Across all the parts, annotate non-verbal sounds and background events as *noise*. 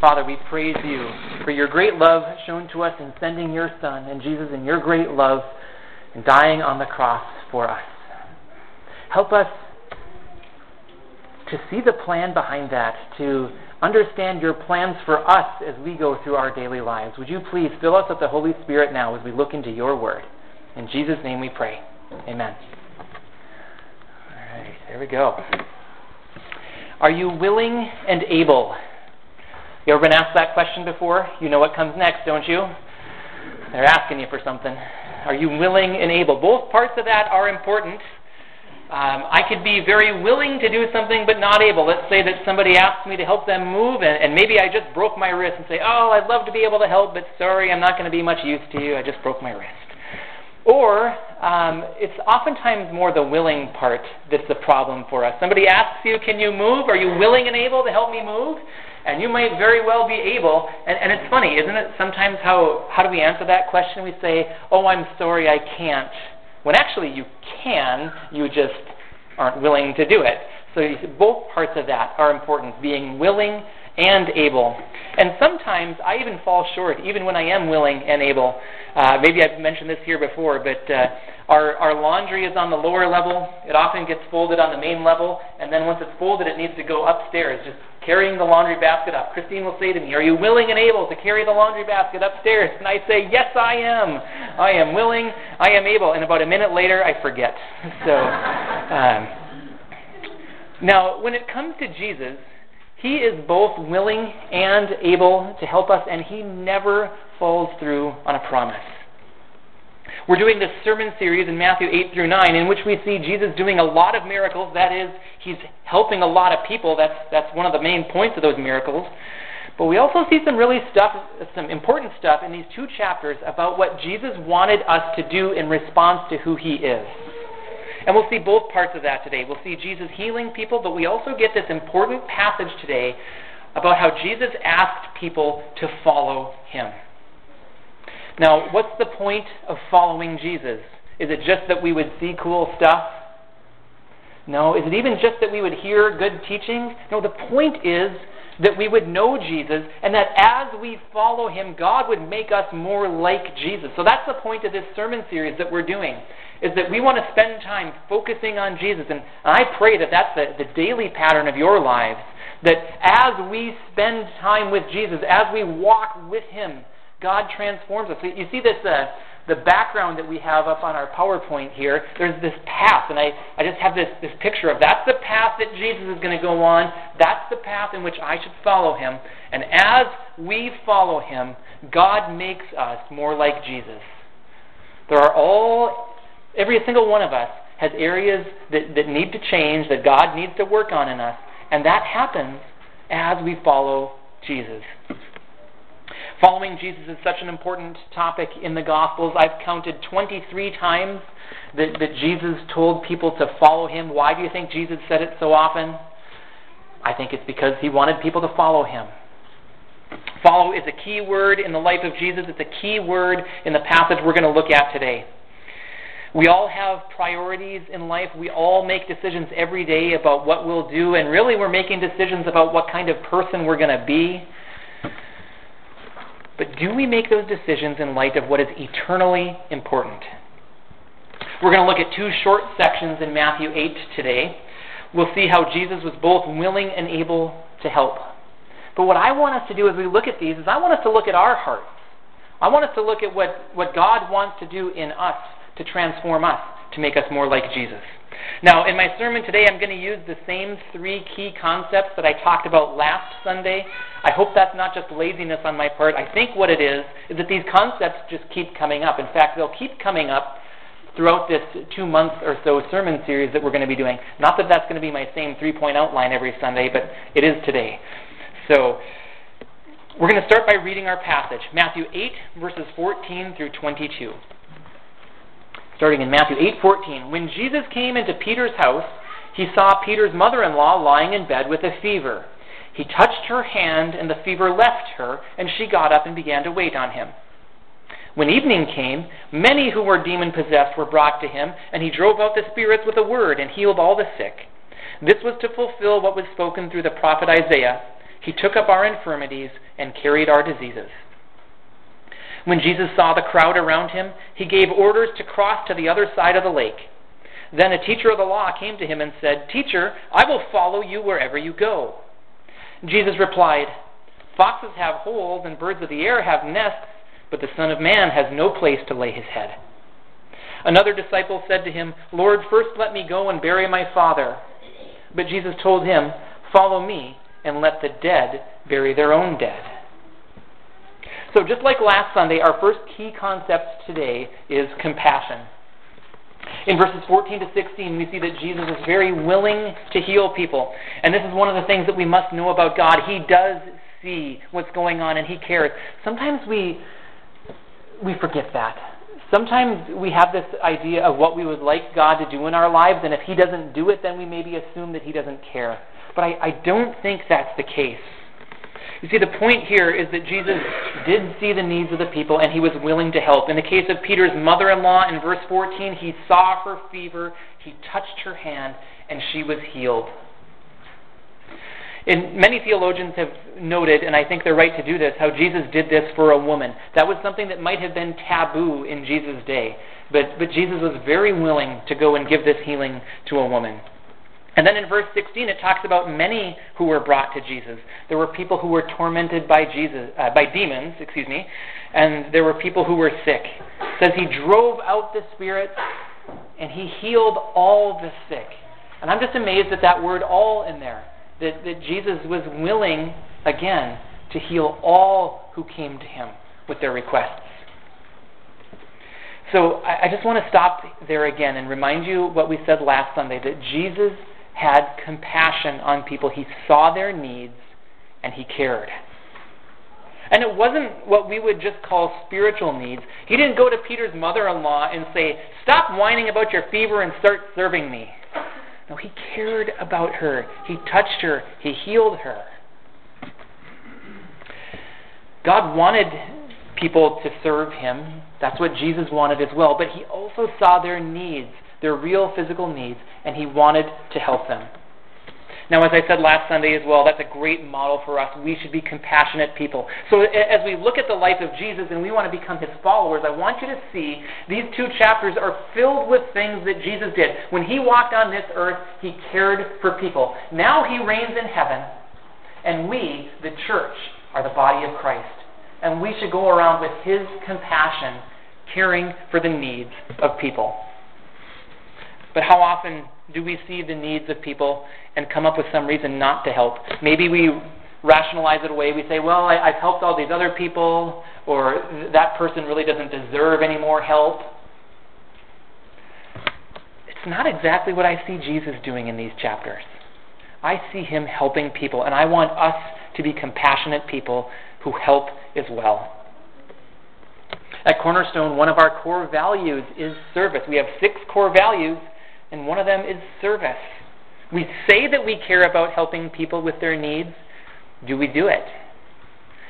Father, we praise you for your great love shown to us in sending your Son and Jesus in your great love and dying on the cross for us. Help us to see the plan behind that, to understand your plans for us as we go through our daily lives. Would you please fill us with the Holy Spirit now as we look into your word? In Jesus' name we pray. Amen. All right, there we go. Are you willing and able? You ever been asked that question before? You know what comes next, don't you? They're asking you for something. Are you willing and able? Both parts of that are important. Um, I could be very willing to do something but not able. Let's say that somebody asks me to help them move, and, and maybe I just broke my wrist and say, Oh, I'd love to be able to help, but sorry, I'm not going to be much use to you. I just broke my wrist. Or um, it's oftentimes more the willing part that's the problem for us. Somebody asks you, Can you move? Are you willing and able to help me move? And you might very well be able. And, and it's funny, isn't it? Sometimes how, how do we answer that question? We say, Oh, I'm sorry, I can't when actually you can, you just aren't willing to do it. So both parts of that are important, being willing and able. And sometimes I even fall short, even when I am willing and able. Uh, maybe I've mentioned this here before, but uh, our, our laundry is on the lower level. It often gets folded on the main level, and then once it's folded, it needs to go upstairs, just carrying the laundry basket up. Christine will say to me, Are you willing and able to carry the laundry basket upstairs? And I say, Yes, I am. I am willing, I am able. And about a minute later, I forget. *laughs* So, um, now, when it comes to Jesus, he is both willing and able to help us, and he never falls through on a promise. We're doing this sermon series in Matthew 8 through 9 in which we see Jesus doing a lot of miracles. That is, he's helping a lot of people. That's, that's one of the main points of those miracles. But we also see some really stuff, some important stuff in these two chapters about what Jesus wanted us to do in response to who he is. And we'll see both parts of that today. We'll see Jesus healing people, but we also get this important passage today about how Jesus asked people to follow him. Now, what's the point of following Jesus? Is it just that we would see cool stuff? No. Is it even just that we would hear good teachings? No, the point is that we would know Jesus and that as we follow him, God would make us more like Jesus. So that's the point of this sermon series that we're doing, is that we want to spend time focusing on Jesus. And I pray that that's the, the daily pattern of your lives, that as we spend time with Jesus, as we walk with him, God transforms us. You see this, uh, the background that we have up on our PowerPoint here. There's this path, and I, I just have this, this picture of that's the path that Jesus is going to go on. That's the path in which I should follow him. And as we follow him, God makes us more like Jesus. There are all, every single one of us has areas that, that need to change, that God needs to work on in us. And that happens as we follow Jesus. Following Jesus is such an important topic in the Gospels. I've counted 23 times that, that Jesus told people to follow him. Why do you think Jesus said it so often? I think it's because he wanted people to follow him. Follow is a key word in the life of Jesus. It's a key word in the passage we're going to look at today. We all have priorities in life. We all make decisions every day about what we'll do, and really we're making decisions about what kind of person we're going to be. But do we make those decisions in light of what is eternally important? We're going to look at two short sections in Matthew 8 today. We'll see how Jesus was both willing and able to help. But what I want us to do as we look at these is I want us to look at our hearts. I want us to look at what, what God wants to do in us to transform us, to make us more like Jesus. Now, in my sermon today, I'm going to use the same three key concepts that I talked about last Sunday. I hope that's not just laziness on my part. I think what it is is that these concepts just keep coming up. In fact, they'll keep coming up throughout this two month or so sermon series that we're going to be doing. Not that that's going to be my same three point outline every Sunday, but it is today. So, we're going to start by reading our passage Matthew 8, verses 14 through 22 starting in Matthew 8:14. When Jesus came into Peter's house, he saw Peter's mother-in-law lying in bed with a fever. He touched her hand, and the fever left her, and she got up and began to wait on him. When evening came, many who were demon possessed were brought to him, and he drove out the spirits with a word and healed all the sick. This was to fulfill what was spoken through the prophet Isaiah. He took up our infirmities and carried our diseases. When Jesus saw the crowd around him, he gave orders to cross to the other side of the lake. Then a teacher of the law came to him and said, Teacher, I will follow you wherever you go. Jesus replied, Foxes have holes and birds of the air have nests, but the Son of Man has no place to lay his head. Another disciple said to him, Lord, first let me go and bury my father. But Jesus told him, Follow me and let the dead bury their own dead. So, just like last Sunday, our first key concept today is compassion. In verses 14 to 16, we see that Jesus is very willing to heal people. And this is one of the things that we must know about God. He does see what's going on and He cares. Sometimes we, we forget that. Sometimes we have this idea of what we would like God to do in our lives, and if He doesn't do it, then we maybe assume that He doesn't care. But I, I don't think that's the case. You see, the point here is that Jesus did see the needs of the people and he was willing to help. In the case of Peter's mother in law, in verse 14, he saw her fever, he touched her hand, and she was healed. And many theologians have noted, and I think they're right to do this, how Jesus did this for a woman. That was something that might have been taboo in Jesus' day. But, but Jesus was very willing to go and give this healing to a woman. And then in verse 16, it talks about many who were brought to Jesus. There were people who were tormented by Jesus, uh, by demons, excuse me, and there were people who were sick. It says he drove out the spirits and he healed all the sick. And I'm just amazed at that word "all" in there. That, that Jesus was willing again to heal all who came to him with their requests. So I, I just want to stop there again and remind you what we said last Sunday that Jesus had compassion on people. He saw their needs and he cared. And it wasn't what we would just call spiritual needs. He didn't go to Peter's mother in law and say, Stop whining about your fever and start serving me. No, he cared about her. He touched her. He healed her. God wanted people to serve him. That's what Jesus wanted as well. But he also saw their needs their real physical needs, and he wanted to help them. Now, as I said last Sunday as well, that's a great model for us. We should be compassionate people. So, as we look at the life of Jesus and we want to become his followers, I want you to see these two chapters are filled with things that Jesus did. When he walked on this earth, he cared for people. Now he reigns in heaven, and we, the church, are the body of Christ. And we should go around with his compassion, caring for the needs of people. But how often do we see the needs of people and come up with some reason not to help? Maybe we rationalize it away. We say, well, I, have helped all these other people, or that person really doesn't deserve any more help. It's not exactly what I see Jesus doing in these chapters. I see him helping people, and I want us to be compassionate people who help as well. At Cornerstone, one of our core values is service. We have six core values and one of them is service. We say that we care about helping people with their needs. Do we do it?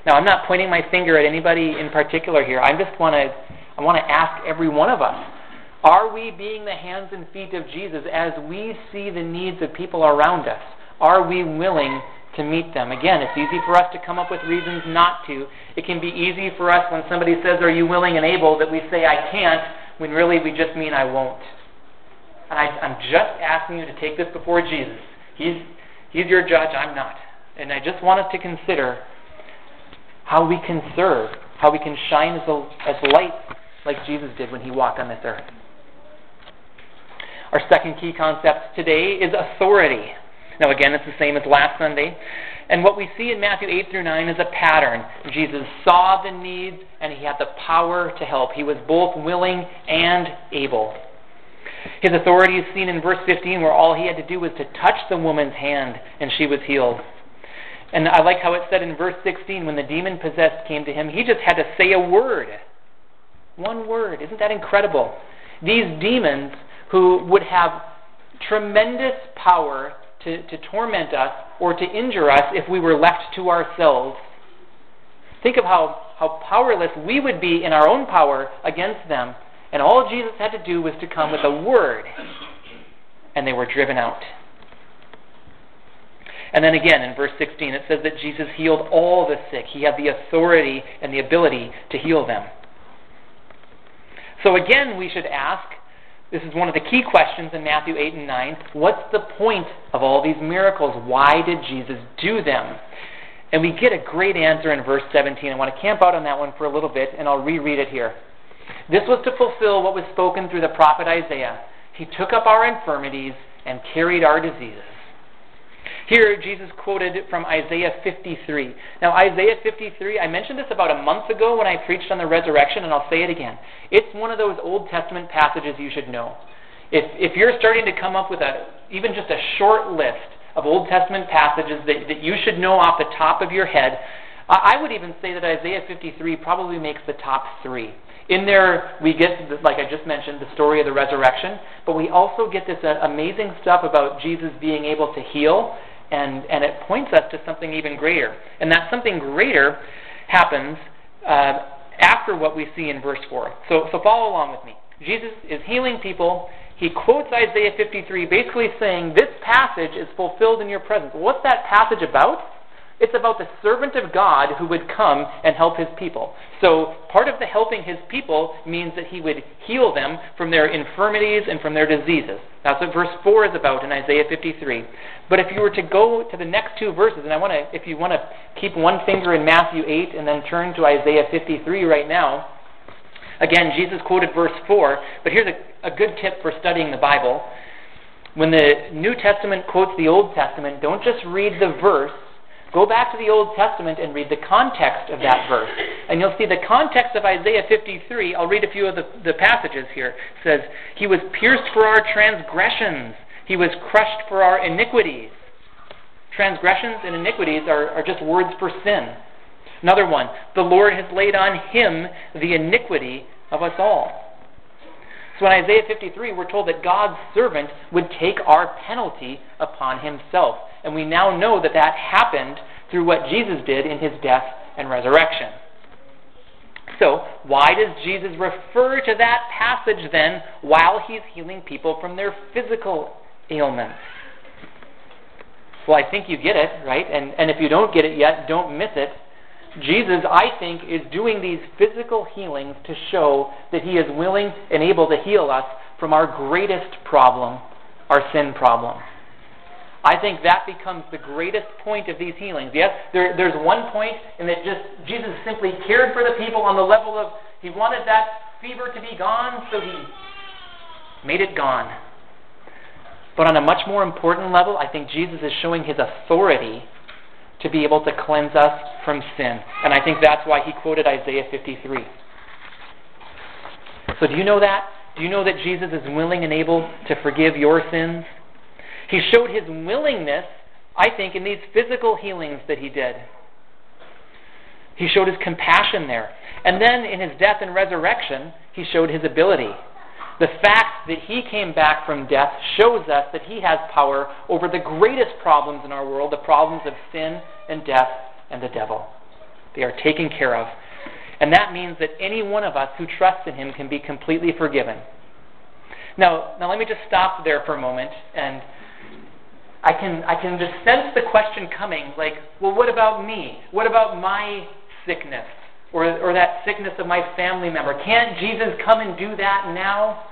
Now, I'm not pointing my finger at anybody in particular here. I just want to I want to ask every one of us, are we being the hands and feet of Jesus as we see the needs of people around us? Are we willing to meet them? Again, it's easy for us to come up with reasons not to. It can be easy for us when somebody says, Are you willing and able? that we say, I can't, when really we just mean I won't. And I, I'm just asking you to take this before Jesus. He's, he's your judge, I'm not. And I just want us to consider how we can serve, how we can shine as, a, as light like Jesus did when he walked on this earth. Our second key concept today is authority. Now, again, it's the same as last Sunday. And what we see in Matthew 8 through 9 is a pattern. Jesus saw the needs and he had the power to help. He was both willing and able. His authority is seen in verse 15, where all he had to do was to touch the woman's hand and she was healed. And I like how it said in verse 16, when the demon possessed came to him, he just had to say a word. One word. Isn't that incredible? These demons, who would have tremendous power to, to torment us or to injure us if we were left to ourselves, think of how, how powerless we would be in our own power against them and all Jesus had to do was to come with a word, and they were driven out. And then again in verse 16, it says that Jesus healed all the sick. He had the authority and the ability to heal them. So again, we should ask this is one of the key questions in Matthew 8 and 9. What's the point of all these miracles? Why did Jesus do them? And we get a great answer in verse 17. I want to camp out on that one for a little bit, and I'll reread it here. This was to fulfill what was spoken through the prophet Isaiah. He took up our infirmities and carried our diseases. Here, Jesus quoted from Isaiah 53. Now, Isaiah 53, I mentioned this about a month ago when I preached on the resurrection, and I'll say it again. It's one of those Old Testament passages you should know. If, if you're starting to come up with a, even just a short list of Old Testament passages that, that you should know off the top of your head, I would even say that Isaiah 53 probably makes the top three. In there, we get, like I just mentioned, the story of the resurrection, but we also get this uh, amazing stuff about Jesus being able to heal and, and it points us to something even greater. And that something greater happens uh, after what we see in verse 4. So, so follow along with me. Jesus is healing people. He quotes Isaiah 53, basically saying, This passage is fulfilled in your presence. What's that passage about? It's about the servant of God who would come and help his people. So, part of the helping his people means that he would heal them from their infirmities and from their diseases. That's what verse 4 is about in Isaiah 53. But if you were to go to the next two verses, and I want to, if you want to keep one finger in Matthew 8 and then turn to Isaiah 53 right now, again, Jesus quoted verse 4, but here's a, a good tip for studying the Bible. When the New Testament quotes the Old Testament, don't just read the verse Go back to the Old Testament and read the context of that verse. And you'll see the context of Isaiah 53. I'll read a few of the, the passages here. It says, He was pierced for our transgressions, He was crushed for our iniquities. Transgressions and iniquities are, are just words for sin. Another one, the Lord has laid on Him the iniquity of us all. So in Isaiah 53, we're told that God's servant would take our penalty upon himself. And we now know that that happened through what Jesus did in his death and resurrection. So, why does Jesus refer to that passage then while he's healing people from their physical ailments? Well, I think you get it, right? And, and if you don't get it yet, don't miss it. Jesus, I think, is doing these physical healings to show that he is willing and able to heal us from our greatest problem, our sin problem. I think that becomes the greatest point of these healings. Yes, there, there's one point in that just Jesus simply cared for the people on the level of he wanted that fever to be gone, so he made it gone. But on a much more important level, I think Jesus is showing his authority to be able to cleanse us from sin. And I think that's why he quoted Isaiah 53. So, do you know that? Do you know that Jesus is willing and able to forgive your sins? He showed his willingness, I think, in these physical healings that he did. He showed his compassion there. And then in his death and resurrection, he showed his ability. The fact that he came back from death shows us that he has power over the greatest problems in our world, the problems of sin and death and the devil. They are taken care of. And that means that any one of us who trusts in him can be completely forgiven. Now, now let me just stop there for a moment and I can I can just sense the question coming like, well what about me? What about my sickness? or, or that sickness of my family member. Can't Jesus come and do that now?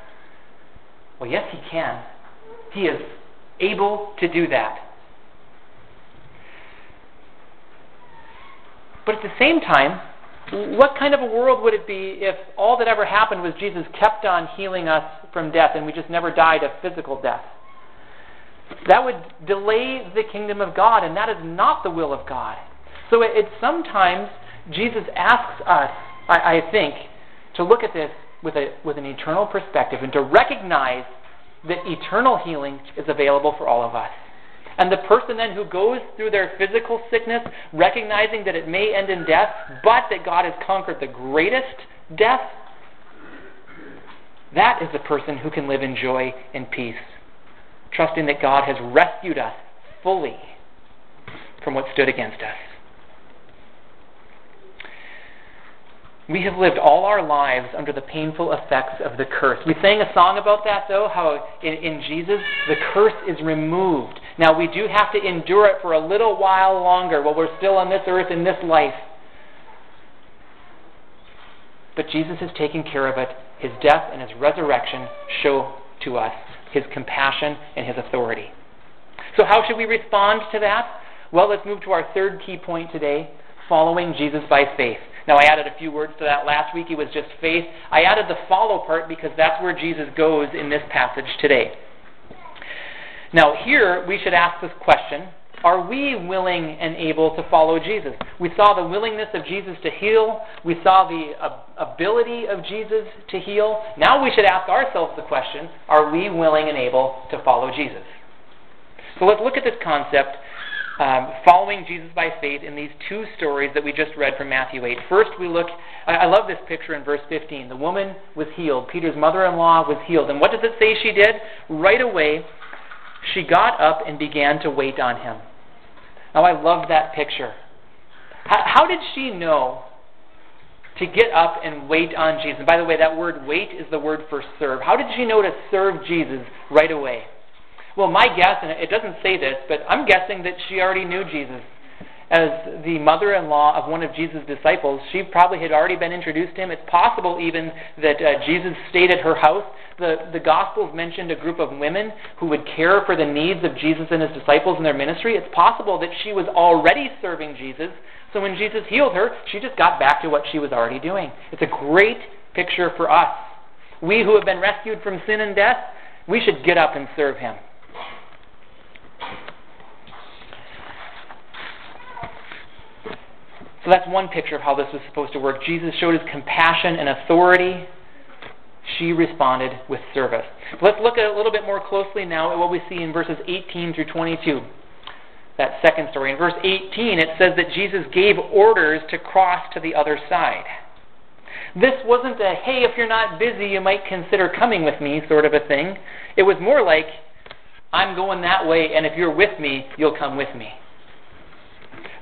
Well, yes, He can. He is able to do that. But at the same time, what kind of a world would it be if all that ever happened was Jesus kept on healing us from death and we just never died of physical death? That would delay the kingdom of God, and that is not the will of God. So it, it sometimes Jesus asks us, I, I think, to look at this with, a, with an eternal perspective and to recognize that eternal healing is available for all of us. And the person then who goes through their physical sickness, recognizing that it may end in death, but that God has conquered the greatest death, that is the person who can live in joy and peace, trusting that God has rescued us fully from what stood against us. We have lived all our lives under the painful effects of the curse. We sang a song about that, though, how in, in, Jesus the curse is removed. Now, we do have to endure it for a little while longer while we're still on this earth in this life. But Jesus has taken care of it. His death and his resurrection show to us his compassion and his authority. So, how should we respond to that? Well, let's move to our third key point today following Jesus by faith. Now, I added a few words to that last week. It was just faith. I added the follow part because that's where Jesus goes in this passage today. Now, here we should ask this question Are we willing and able to follow Jesus? We saw the willingness of Jesus to heal, we saw the ability of Jesus to heal. Now we should ask ourselves the question Are we willing and able to follow Jesus? So let's look at this concept um, following Jesus by faith in these two stories that we just read from Matthew 8. First, we look, I, I love this picture in verse 15. The woman was healed. Peter's mother in law was healed. And what does it say she did? Right away, she got up and began to wait on him. Now, I love that picture. How, how did she know to get up and wait on Jesus? And by the way, that word wait is the word for serve. How did she know to serve Jesus right away? Well, my guess, and it doesn't say this, but I'm guessing that she already knew Jesus. As the mother in law of one of Jesus' disciples, she probably had already been introduced to him. It's possible even that uh, Jesus stayed at her house. The, the Gospels mentioned a group of women who would care for the needs of Jesus and his disciples in their ministry. It's possible that she was already serving Jesus. So when Jesus healed her, she just got back to what she was already doing. It's a great picture for us. We who have been rescued from sin and death, we should get up and serve him. So that's one picture of how this was supposed to work. Jesus showed his compassion and authority. She responded with service. Let's look at a little bit more closely now at what we see in verses 18 through 22. That second story. In verse 18, it says that Jesus gave orders to cross to the other side. This wasn't a, hey, if you're not busy, you might consider coming with me sort of a thing. It was more like, I'm going that way, and if you're with me, you'll come with me.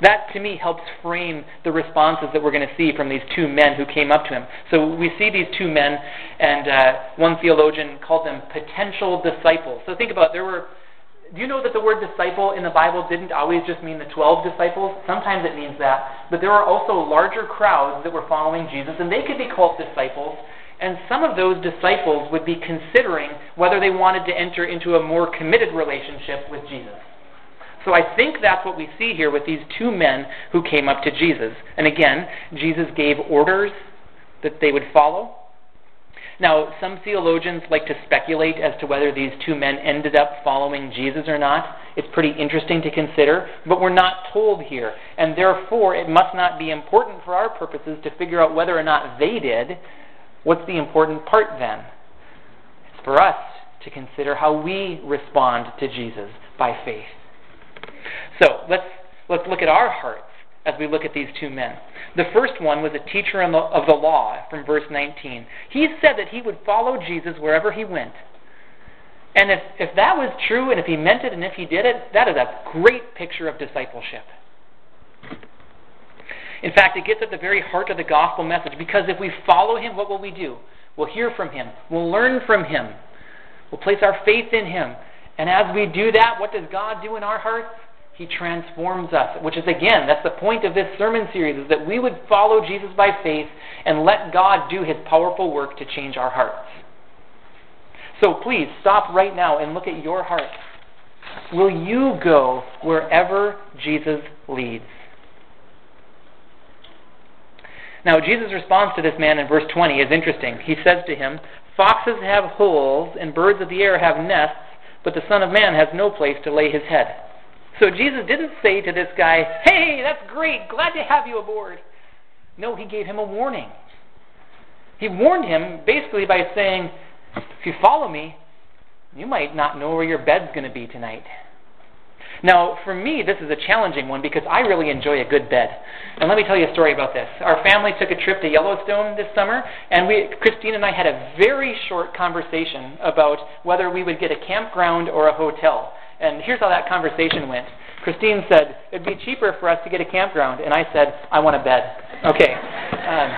That, to me, helps frame the responses that we're going to see from these two men who came up to him. So we see these two men, and uh, one theologian called them potential disciples. So think about it. There were. Do you know that the word disciple in the Bible didn't always just mean the 12 disciples? Sometimes it means that. But there were also larger crowds that were following Jesus, and they could be called disciples. And some of those disciples would be considering whether they wanted to enter into a more committed relationship with Jesus. So I think that's what we see here with these two men who came up to Jesus. And again, Jesus gave orders that they would follow. Now, some theologians like to speculate as to whether these two men ended up following Jesus or not. It's pretty interesting to consider, but we're not told here. And therefore, it must not be important for our purposes to figure out whether or not they did. What's the important part then? It's for us to consider how we respond to Jesus by faith. So let's, let's look at our hearts as we look at these two men. The first one was a teacher of the law from verse 19. He said that he would follow Jesus wherever he went. And if, if that was true, and if he meant it, and if he did it, that is a great picture of discipleship. In fact, it gets at the very heart of the gospel message because if we follow him, what will we do? We'll hear from him, we'll learn from him, we'll place our faith in him. And as we do that, what does God do in our hearts? He transforms us, which is again, that's the point of this sermon series, is that we would follow Jesus by faith and let God do his powerful work to change our hearts. So please stop right now and look at your heart. Will you go wherever Jesus leads? Now, Jesus' response to this man in verse 20 is interesting. He says to him, Foxes have holes and birds of the air have nests, but the Son of Man has no place to lay his head. So Jesus didn't say to this guy, Hey, that's great, glad to have you aboard. No, he gave him a warning. He warned him basically by saying, If you follow me, you might not know where your bed's going to be tonight. Now, for me, this is a challenging one because I really enjoy a good bed. And let me tell you a story about this. Our family took a trip to Yellowstone this summer, and we, Christine and I had a very short conversation about whether we would get a campground or a hotel. And here's how that conversation went. Christine said, It'd be cheaper for us to get a campground. And I said, I want a bed. Okay. Um,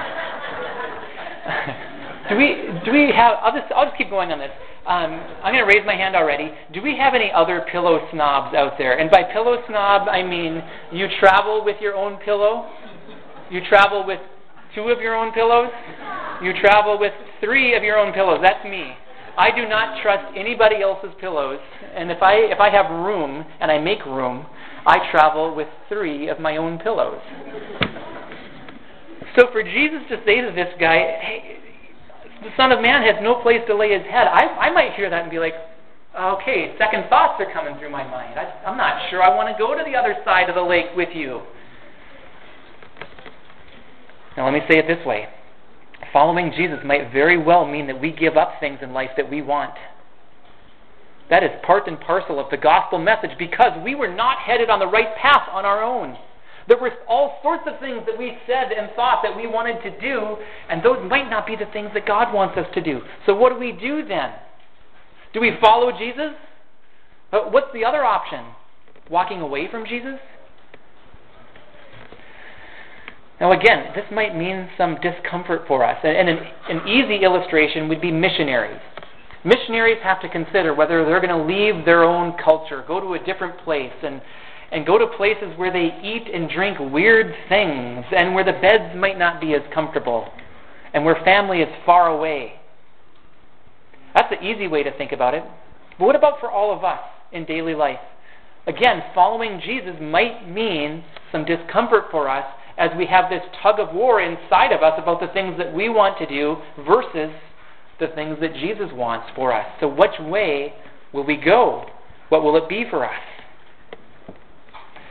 *laughs* Do we do we have? I'll just I'll just keep going on this. Um, I'm going to raise my hand already. Do we have any other pillow snobs out there? And by pillow snob, I mean you travel with your own pillow. You travel with two of your own pillows. You travel with three of your own pillows. That's me. I do not trust anybody else's pillows. And if I if I have room and I make room, I travel with three of my own pillows. So for Jesus to say to this guy, hey, the Son of Man has no place to lay his head, I, I might hear that and be like, okay, second thoughts are coming through my mind. I, I'm not sure I want to go to the other side of the lake with you. Now, let me say it this way following Jesus might very well mean that we give up things in life that we want. That is part and parcel of the gospel message because we were not headed on the right path on our own. There were all sorts of things that we said and thought that we wanted to do, and those might not be the things that God wants us to do. So, what do we do then? Do we follow Jesus? Uh, what's the other option? Walking away from Jesus? Now, again, this might mean some discomfort for us. And an, an easy illustration would be missionaries. Missionaries have to consider whether they're going to leave their own culture, go to a different place, and and go to places where they eat and drink weird things, and where the beds might not be as comfortable, and where family is far away. That's the easy way to think about it. But what about for all of us in daily life? Again, following Jesus might mean some discomfort for us as we have this tug of war inside of us about the things that we want to do versus the things that Jesus wants for us. So, which way will we go? What will it be for us?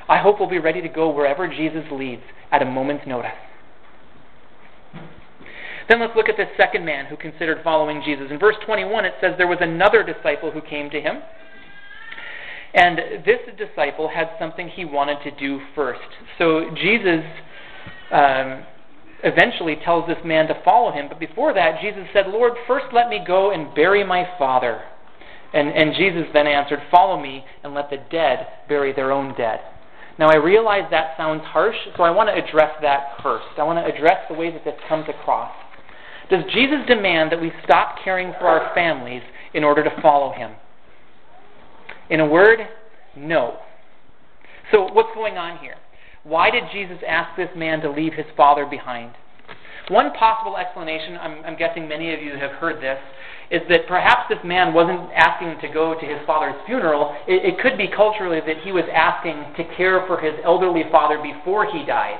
I hope we'll be ready to go wherever Jesus leads at a moment's notice. Then let's look at this second man who considered following Jesus. In verse 21, it says there was another disciple who came to him. And this disciple had something he wanted to do first. So Jesus um, eventually tells this man to follow him. But before that, Jesus said, Lord, first let me go and bury my father. And, and Jesus then answered, Follow me and let the dead bury their own dead. Now, I realize that sounds harsh, so I want to address that first. I want to address the way that this comes across. Does Jesus demand that we stop caring for our families in order to follow him? In a word, no. So, what's going on here? Why did Jesus ask this man to leave his father behind? One possible explanation, I'm, I'm guessing many of you have heard this, is that perhaps this man wasn't asking to go to his father's funeral. It, it could be culturally that he was asking to care for his elderly father before he died,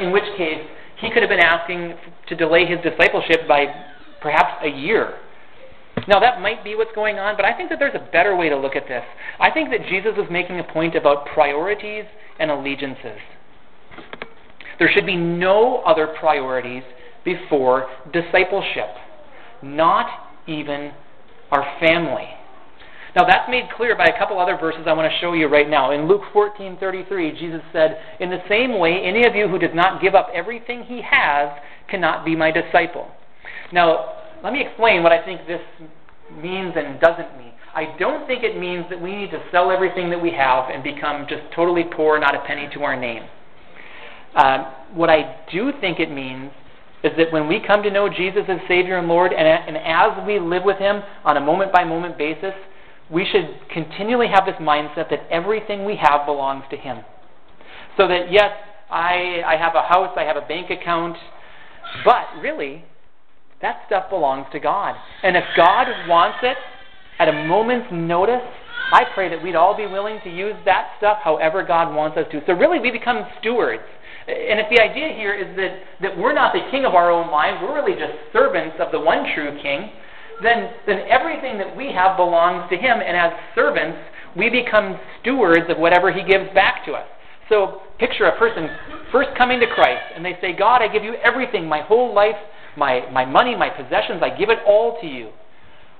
in which case he could have been asking to delay his discipleship by perhaps a year. Now, that might be what's going on, but I think that there's a better way to look at this. I think that Jesus was making a point about priorities and allegiances. There should be no other priorities before discipleship, not even our family. Now that's made clear by a couple other verses I want to show you right now. In Luke 14:33, Jesus said, "In the same way, any of you who does not give up everything he has cannot be my disciple." Now, let me explain what I think this means and doesn't mean. I don't think it means that we need to sell everything that we have and become just totally poor, not a penny to our name. Um, what I do think it means is that when we come to know Jesus as Savior and Lord, and, and as we live with Him on a moment by moment basis, we should continually have this mindset that everything we have belongs to Him. So that, yes, I, I have a house, I have a bank account, but really, that stuff belongs to God. And if God wants it at a moment's notice, I pray that we'd all be willing to use that stuff however God wants us to. So, really, we become stewards. And if the idea here is that, that we're not the king of our own lives, we're really just servants of the one true king, then, then everything that we have belongs to him. And as servants, we become stewards of whatever he gives back to us. So picture a person first coming to Christ, and they say, God, I give you everything, my whole life, my, my money, my possessions, I give it all to you.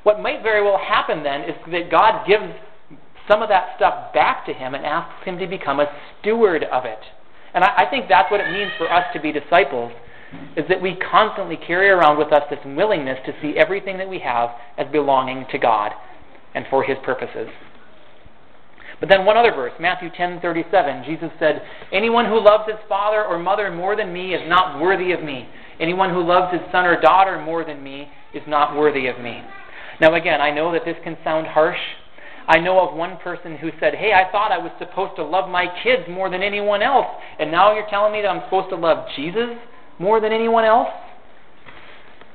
What might very well happen then is that God gives some of that stuff back to him and asks him to become a steward of it. And I, I think that's what it means for us to be disciples, is that we constantly carry around with us this willingness to see everything that we have as belonging to God and for His purposes. But then one other verse, Matthew 10:37, Jesus said, "Anyone who loves his father or mother more than me is not worthy of me. Anyone who loves his son or daughter more than me is not worthy of me. Now, again, I know that this can sound harsh. I know of one person who said, Hey, I thought I was supposed to love my kids more than anyone else, and now you're telling me that I'm supposed to love Jesus more than anyone else?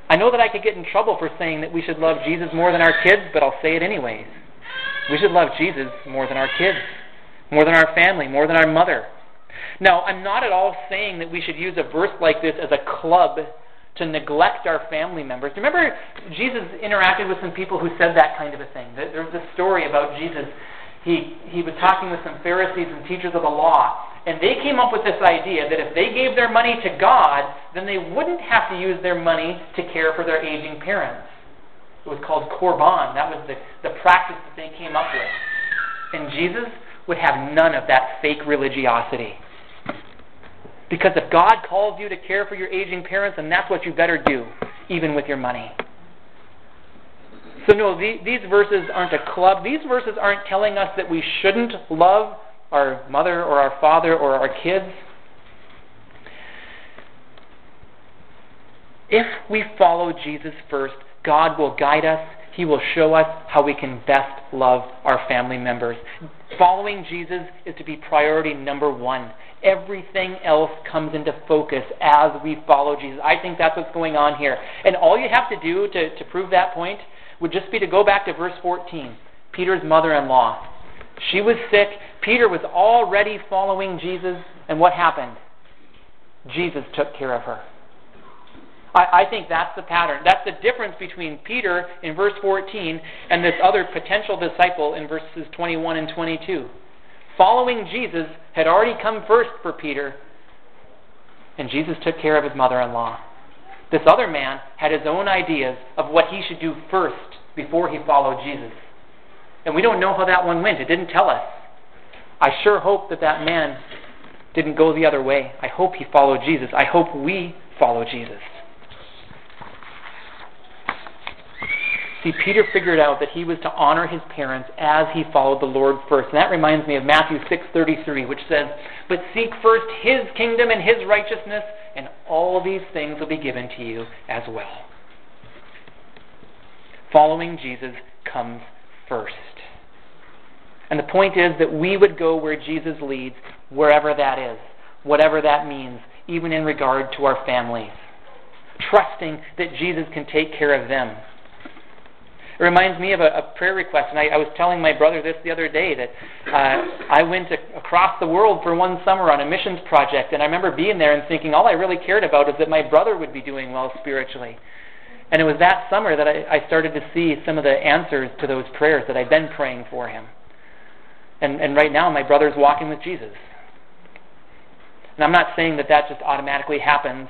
I know that I could get in trouble for saying that we should love Jesus more than our kids, but I'll say it anyways. We should love Jesus more than our kids, more than our family, more than our mother. Now, I'm not at all saying that we should use a verse like this as a club to neglect our family members. Remember, Jesus interacted with some people who said that kind of a thing. There's a story about Jesus. He, he was talking with some Pharisees and teachers of the law, and they came up with this idea that if they gave their money to God, then they wouldn't have to use their money to care for their aging parents. It was called korban. That was the, the practice that they came up with. And Jesus would have none of that fake religiosity. Because if God calls you to care for your aging parents, then that's what you better do, even with your money. So, no, these verses aren't a club. These verses aren't telling us that we shouldn't love our mother or our father or our kids. If we follow Jesus first, God will guide us. He will show us how we can best love our family members. Following Jesus is to be priority number one. Everything else comes into focus as we follow Jesus. I think that's what's going on here. And all you have to do to, to prove that point would just be to go back to verse 14 Peter's mother in law. She was sick. Peter was already following Jesus. And what happened? Jesus took care of her. I, I think that's the pattern. That's the difference between Peter in verse 14 and this other potential disciple in verses 21 and 22. Following Jesus had already come first for Peter, and Jesus took care of his mother in law. This other man had his own ideas of what he should do first before he followed Jesus. And we don't know how that one went. It didn't tell us. I sure hope that that man didn't go the other way. I hope he followed Jesus. I hope we follow Jesus. See, Peter figured out that he was to honor his parents as he followed the Lord first. And that reminds me of Matthew 6:33, which says, "But seek first his kingdom and his righteousness, and all these things will be given to you as well." Following Jesus comes first. And the point is that we would go where Jesus leads, wherever that is, whatever that means, even in regard to our families, trusting that Jesus can take care of them. It reminds me of a, a prayer request, and I, I was telling my brother this the other day that uh, I went to, across the world for one summer on a missions project, and I remember being there and thinking all I really cared about is that my brother would be doing well spiritually. And it was that summer that I, I started to see some of the answers to those prayers that I'd been praying for him. And, and right now, my brother's walking with Jesus. And I'm not saying that that just automatically happens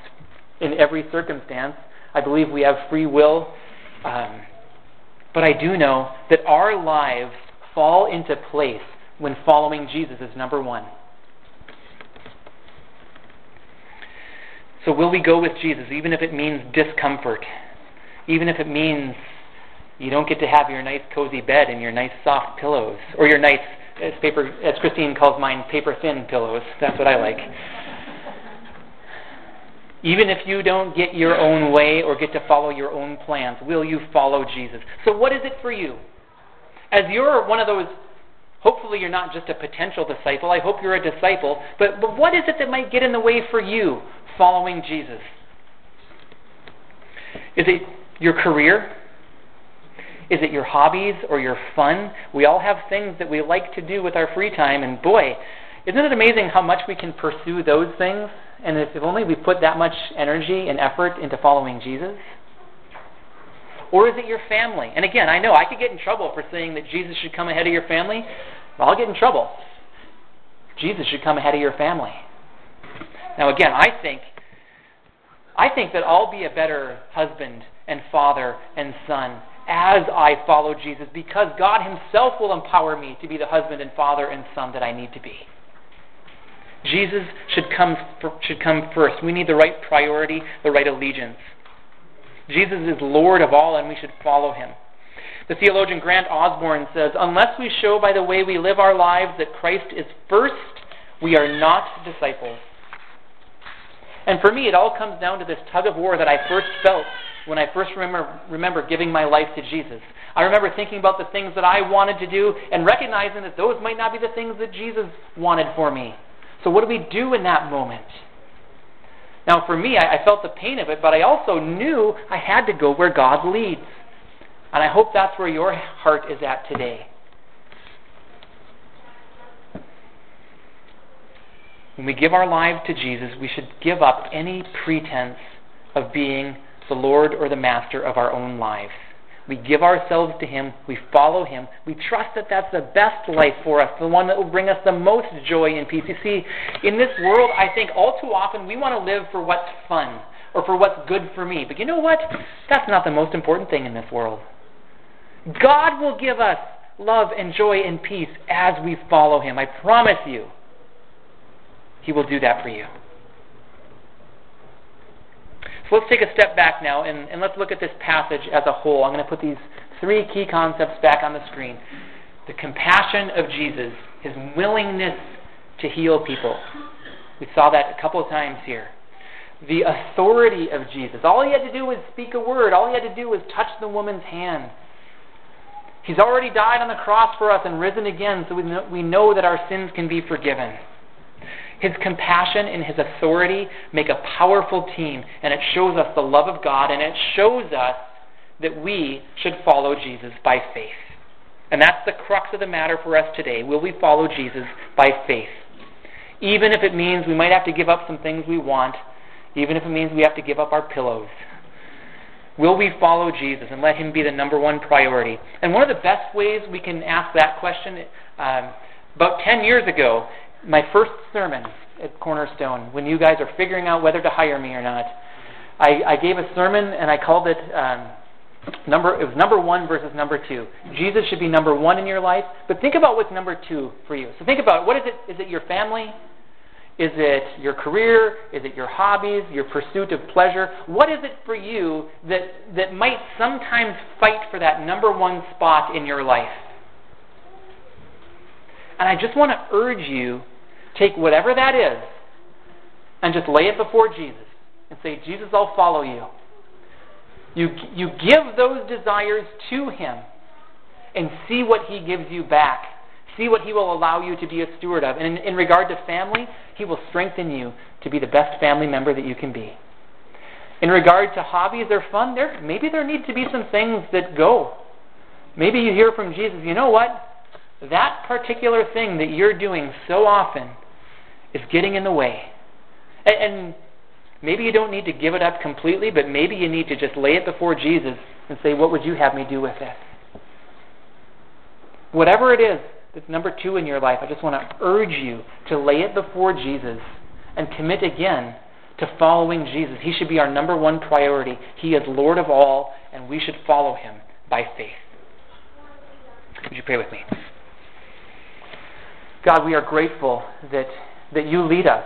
in every circumstance. I believe we have free will. Um, but I do know that our lives fall into place when following Jesus is number one. So, will we go with Jesus, even if it means discomfort? Even if it means you don't get to have your nice cozy bed and your nice soft pillows, or your nice as paper, as Christine calls mine, paper thin pillows. That's what I like. Even if you don't get your own way or get to follow your own plans, will you follow Jesus? So, what is it for you? As you're one of those, hopefully, you're not just a potential disciple. I hope you're a disciple. But, but what is it that might get in the way for you following Jesus? Is it your career? Is it your hobbies or your fun? We all have things that we like to do with our free time, and boy, isn't it amazing how much we can pursue those things? And if only we put that much energy and effort into following Jesus? Or is it your family? And again, I know I could get in trouble for saying that Jesus should come ahead of your family. I'll get in trouble. Jesus should come ahead of your family. Now again, I think I think that I'll be a better husband and father and son as I follow Jesus because God Himself will empower me to be the husband and father and son that I need to be. Jesus should come, should come first. We need the right priority, the right allegiance. Jesus is Lord of all, and we should follow Him. The theologian Grant Osborne says Unless we show by the way we live our lives that Christ is first, we are not disciples. And for me, it all comes down to this tug of war that I first felt when I first remember, remember giving my life to Jesus. I remember thinking about the things that I wanted to do and recognizing that those might not be the things that Jesus wanted for me. So, what do we do in that moment? Now, for me, I, I felt the pain of it, but I also knew I had to go where God leads. And I hope that's where your heart is at today. When we give our lives to Jesus, we should give up any pretense of being the Lord or the master of our own lives. We give ourselves to Him. We follow Him. We trust that that's the best life for us, the one that will bring us the most joy and peace. You see, in this world, I think all too often we want to live for what's fun or for what's good for me. But you know what? That's not the most important thing in this world. God will give us love and joy and peace as we follow Him. I promise you. He will do that for you. So let's take a step back now and, and let's look at this passage as a whole. I'm going to put these three key concepts back on the screen the compassion of Jesus, his willingness to heal people. We saw that a couple of times here. The authority of Jesus. All he had to do was speak a word, all he had to do was touch the woman's hand. He's already died on the cross for us and risen again, so we know, we know that our sins can be forgiven. His compassion and his authority make a powerful team, and it shows us the love of God, and it shows us that we should follow Jesus by faith. And that's the crux of the matter for us today. Will we follow Jesus by faith? Even if it means we might have to give up some things we want, even if it means we have to give up our pillows. Will we follow Jesus and let him be the number one priority? And one of the best ways we can ask that question, um, about 10 years ago, my first sermon at Cornerstone, when you guys are figuring out whether to hire me or not, I, I gave a sermon and I called it um, number. It was number one versus number two. Jesus should be number one in your life, but think about what's number two for you. So think about what is it? Is it your family? Is it your career? Is it your hobbies? Your pursuit of pleasure? What is it for you that that might sometimes fight for that number one spot in your life? And I just want to urge you Take whatever that is and just lay it before Jesus and say, Jesus, I'll follow you. You, you give those desires to Him and see what He gives you back. See what He will allow you to be a steward of. And in, in regard to family, He will strengthen you to be the best family member that you can be. In regard to hobbies or fun, there maybe there need to be some things that go. Maybe you hear from Jesus, you know what? That particular thing that you're doing so often is getting in the way. And, and maybe you don't need to give it up completely, but maybe you need to just lay it before Jesus and say, What would you have me do with this? Whatever it is that's number two in your life, I just want to urge you to lay it before Jesus and commit again to following Jesus. He should be our number one priority. He is Lord of all, and we should follow him by faith. Would you pray with me? God, we are grateful that that you lead us.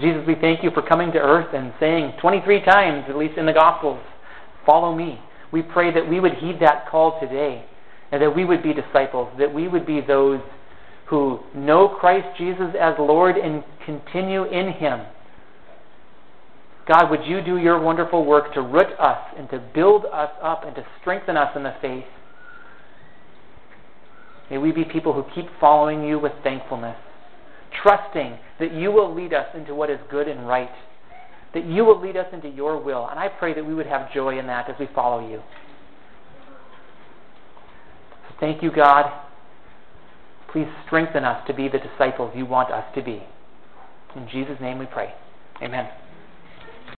Jesus, we thank you for coming to earth and saying 23 times, at least in the Gospels, follow me. We pray that we would heed that call today and that we would be disciples, that we would be those who know Christ Jesus as Lord and continue in Him. God, would you do your wonderful work to root us and to build us up and to strengthen us in the faith? May we be people who keep following you with thankfulness trusting that you will lead us into what is good and right, that you will lead us into your will. And I pray that we would have joy in that as we follow you. Thank you, God. Please strengthen us to be the disciples you want us to be. In Jesus' name we pray. Amen.